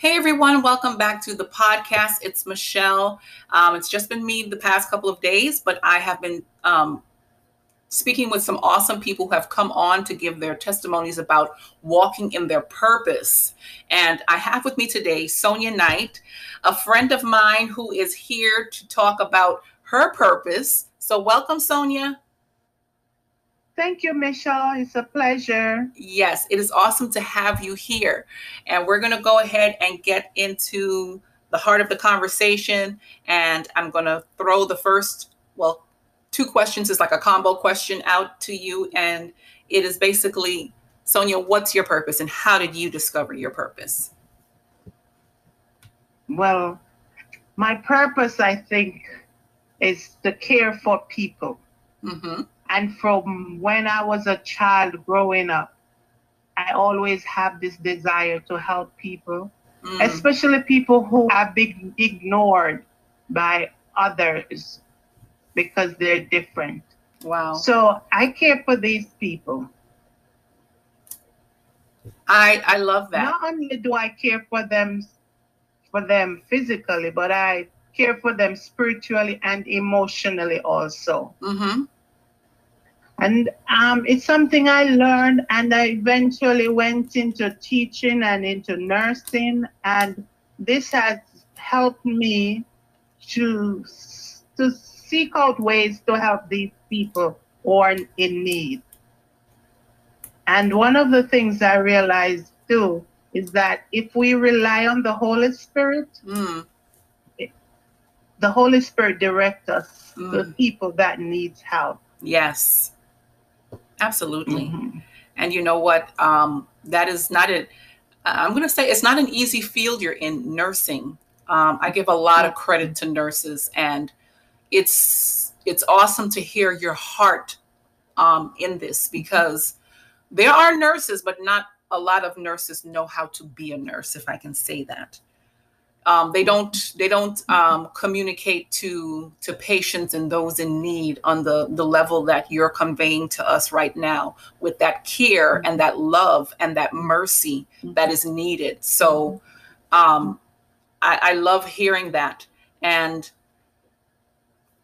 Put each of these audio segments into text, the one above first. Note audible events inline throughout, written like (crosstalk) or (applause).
Hey everyone, welcome back to the podcast. It's Michelle. Um, it's just been me the past couple of days, but I have been um, speaking with some awesome people who have come on to give their testimonies about walking in their purpose. And I have with me today Sonia Knight, a friend of mine who is here to talk about her purpose. So, welcome, Sonia. Thank you, Michelle. It's a pleasure. Yes, it is awesome to have you here. And we're going to go ahead and get into the heart of the conversation. And I'm going to throw the first, well, two questions is like a combo question out to you. And it is basically, Sonia, what's your purpose and how did you discover your purpose? Well, my purpose, I think, is to care for people. Mm-hmm. And from when I was a child growing up, I always have this desire to help people, mm. especially people who have been ignored by others because they're different. Wow. So I care for these people. I I love that. Not only do I care for them for them physically, but I care for them spiritually and emotionally also. Mm-hmm. And um, it's something I learned, and I eventually went into teaching and into nursing, and this has helped me to to seek out ways to help these people who are in need. And one of the things I realized too is that if we rely on the Holy Spirit, mm. it, the Holy Spirit directs us mm. to people that needs help. Yes. Absolutely. Mm-hmm. And you know what? Um, that is not a, I'm going to say it's not an easy field you're in nursing. Um, I give a lot of credit to nurses, and it's it's awesome to hear your heart um, in this because there are nurses, but not a lot of nurses know how to be a nurse, if I can say that um, they don't they don't um, communicate to to patients and those in need on the the level that you're conveying to us right now with that care and that love and that mercy that is needed. So um, I, I love hearing that. And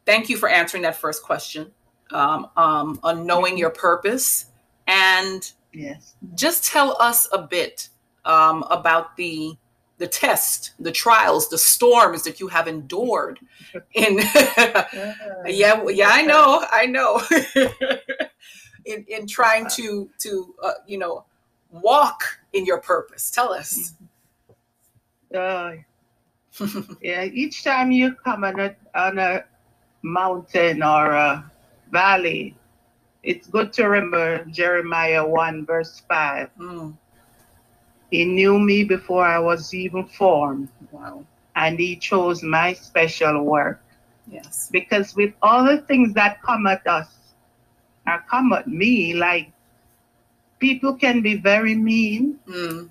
thank you for answering that first question um, um, on knowing your purpose. And yes. just tell us a bit um, about the the test, the trials, the storms that you have endured. (laughs) In (laughs) yeah, yeah, I know, I know. (laughs) in in trying to to uh, you know walk in your purpose. Tell us. Uh, yeah, each time you come on a on a mountain or a valley, it's good to remember Jeremiah one verse five. Mm he knew me before I was even formed. Wow. And he chose my special work. Yes. Because with all the things that come at us, or come at me, like people can be very mean. Mm.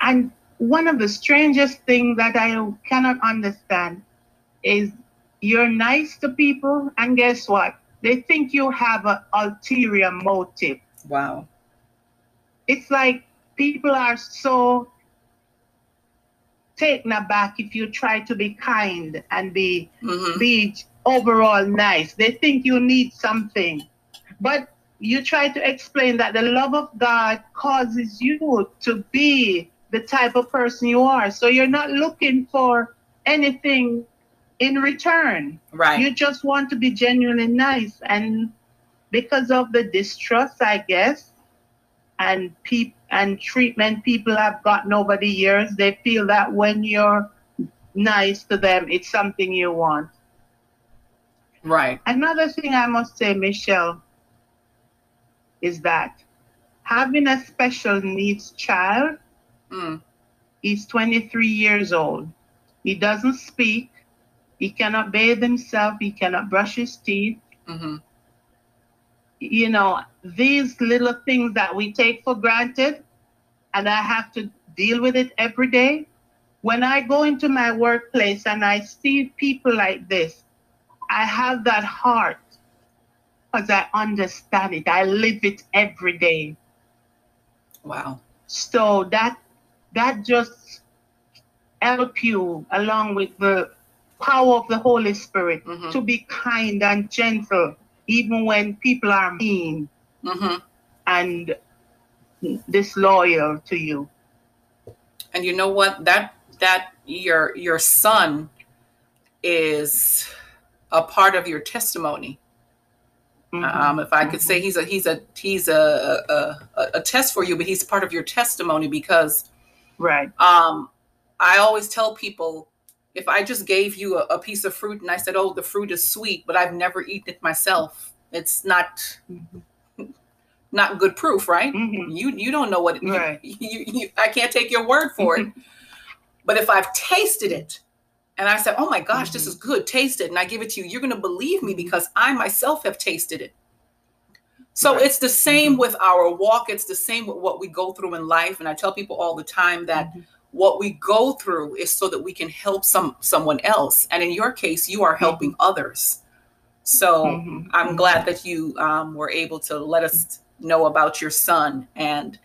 And one of the strangest things that I cannot understand is you're nice to people, and guess what? They think you have an ulterior motive. Wow. It's like people are so taken aback if you try to be kind and be mm-hmm. be overall nice. They think you need something. But you try to explain that the love of God causes you to be the type of person you are. So you're not looking for anything in return. Right. You just want to be genuinely nice. And because of the distrust, I guess, and people and treatment people have gotten over the years. They feel that when you're nice to them, it's something you want. Right. Another thing I must say, Michelle, is that having a special needs child, mm. he's 23 years old. He doesn't speak. He cannot bathe himself. He cannot brush his teeth. Mm-hmm you know, these little things that we take for granted, and I have to deal with it every day. When I go into my workplace and I see people like this, I have that heart because I understand it. I live it every day. Wow. So that that just help you along with the power of the Holy Spirit mm-hmm. to be kind and gentle, even when people are mean mm-hmm. and disloyal to you. And you know what? That that your your son is a part of your testimony. Mm-hmm. Um, if I could say mm-hmm. he's a he's a he's a, a, a test for you, but he's part of your testimony because, right? Um, I always tell people if I just gave you a, a, piece of fruit and I said, "Oh, the fruit is sweet," but I've never eaten it myself, it's not mm-hmm. not good proof, right? Mm-hmm. You you don't know what it, right. you, you, you, I can't take your word for it. (laughs) but if I've tasted it and I said, "Oh my gosh, mm-hmm. this is good. Taste it," and I give it to you, you're going to believe me because I myself have tasted it. So right. it's the same mm-hmm. with our walk. It's the same with what we go through in life. And I tell people all the time that mm-hmm. What we go through is so that we can help some someone else. And in your case, you are mm-hmm. helping mm-hmm. others. So mm-hmm. I'm glad that you um, were able to let us know about your son and.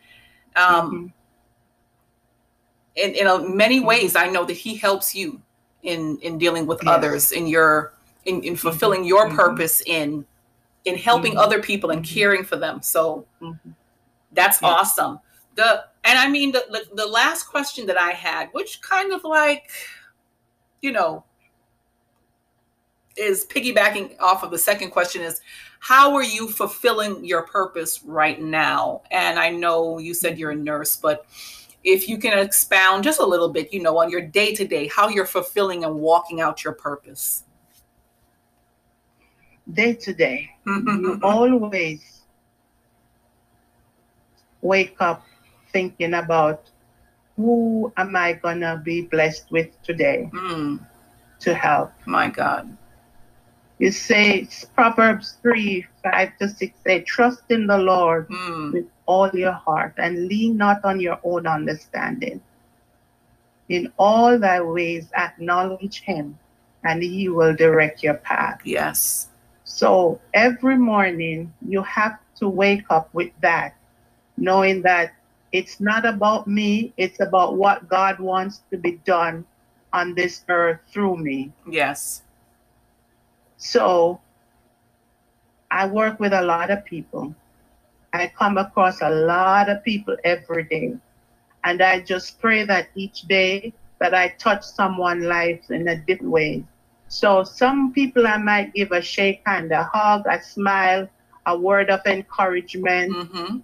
Um, in, in many ways, I know that he helps you in in dealing with yes. others in your in, in fulfilling mm-hmm. your mm-hmm. purpose in in helping mm-hmm. other people and mm-hmm. caring for them so mm-hmm. that's yeah. awesome the and i mean the, the the last question that i had which kind of like you know is piggybacking off of the second question is how are you fulfilling your purpose right now and i know you said you're a nurse but if you can expound just a little bit, you know, on your day to day, how you're fulfilling and walking out your purpose. Day to day, you always wake up thinking about who am I gonna be blessed with today mm. to help. My God. You say Proverbs 3 5 to 6 say, Trust in the Lord mm. with all your heart and lean not on your own understanding. In all thy ways, acknowledge him, and he will direct your path. Yes. So every morning, you have to wake up with that, knowing that it's not about me, it's about what God wants to be done on this earth through me. Yes. So I work with a lot of people. I come across a lot of people every day. And I just pray that each day that I touch someone's life in a different way. So some people I might give a shake hand, a hug, a smile, a word of encouragement mm-hmm.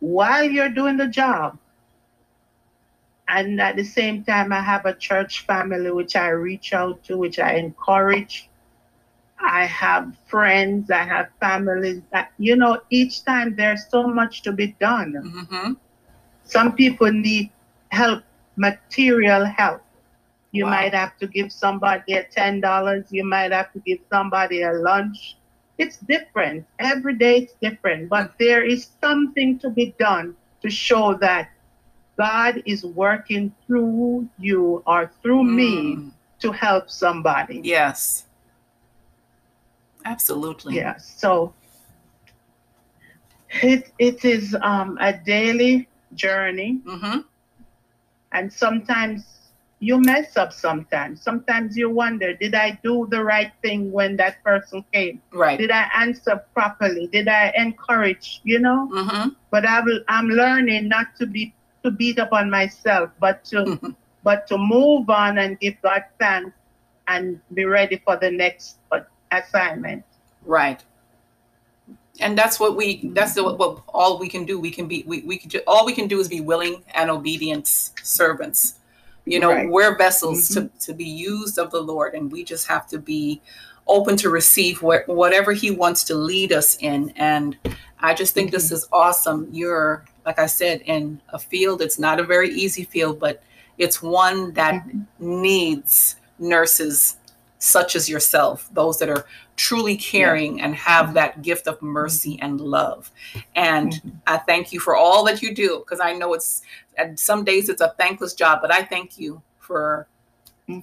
While you're doing the job. And at the same time, I have a church family which I reach out to, which I encourage, I have friends, I have families that, you know, each time there's so much to be done. Mm-hmm. Some people need help, material help. You wow. might have to give somebody a $10, you might have to give somebody a lunch. It's different. Every day it's different, but there is something to be done to show that God is working through you or through mm. me to help somebody. Yes. Absolutely. Yeah. So it it is um, a daily journey, mm-hmm. and sometimes you mess up. Sometimes, sometimes you wonder, did I do the right thing when that person came? Right. Did I answer properly? Did I encourage? You know. Mm-hmm. But I will, I'm learning not to be to beat up on myself, but to mm-hmm. but to move on and give God thanks and be ready for the next assignment. Right. And that's what we that's the, what all we can do. We can be we, we can all we can do is be willing and obedient servants. You know, right. we're vessels mm-hmm. to, to be used of the Lord, and we just have to be open to receive what, whatever He wants to lead us in. And I just think mm-hmm. this is awesome. You're, like I said, in a field, it's not a very easy field, but it's one that mm-hmm. needs nurses such as yourself, those that are truly caring and have mm-hmm. that gift of mercy mm-hmm. and love. And mm-hmm. I thank you for all that you do because I know it's some days it's a thankless job, but I thank you for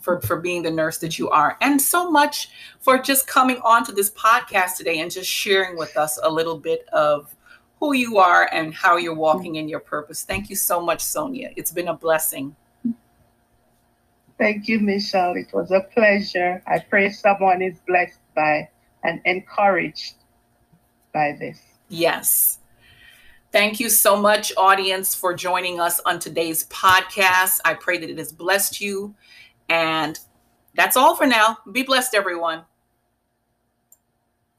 for for being the nurse that you are and so much for just coming on to this podcast today and just sharing with us a little bit of who you are and how you're walking in your purpose. Thank you so much, Sonia. It's been a blessing. Thank you, Michelle. It was a pleasure. I pray someone is blessed by and encouraged by this. Yes. Thank you so much, audience, for joining us on today's podcast. I pray that it has blessed you. And that's all for now. Be blessed, everyone.